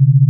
thank you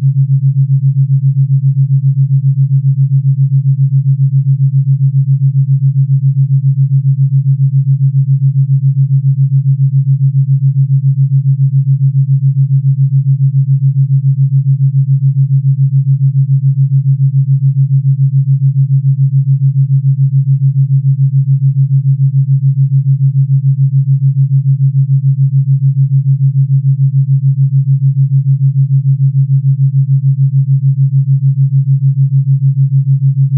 Thank you. Thank you.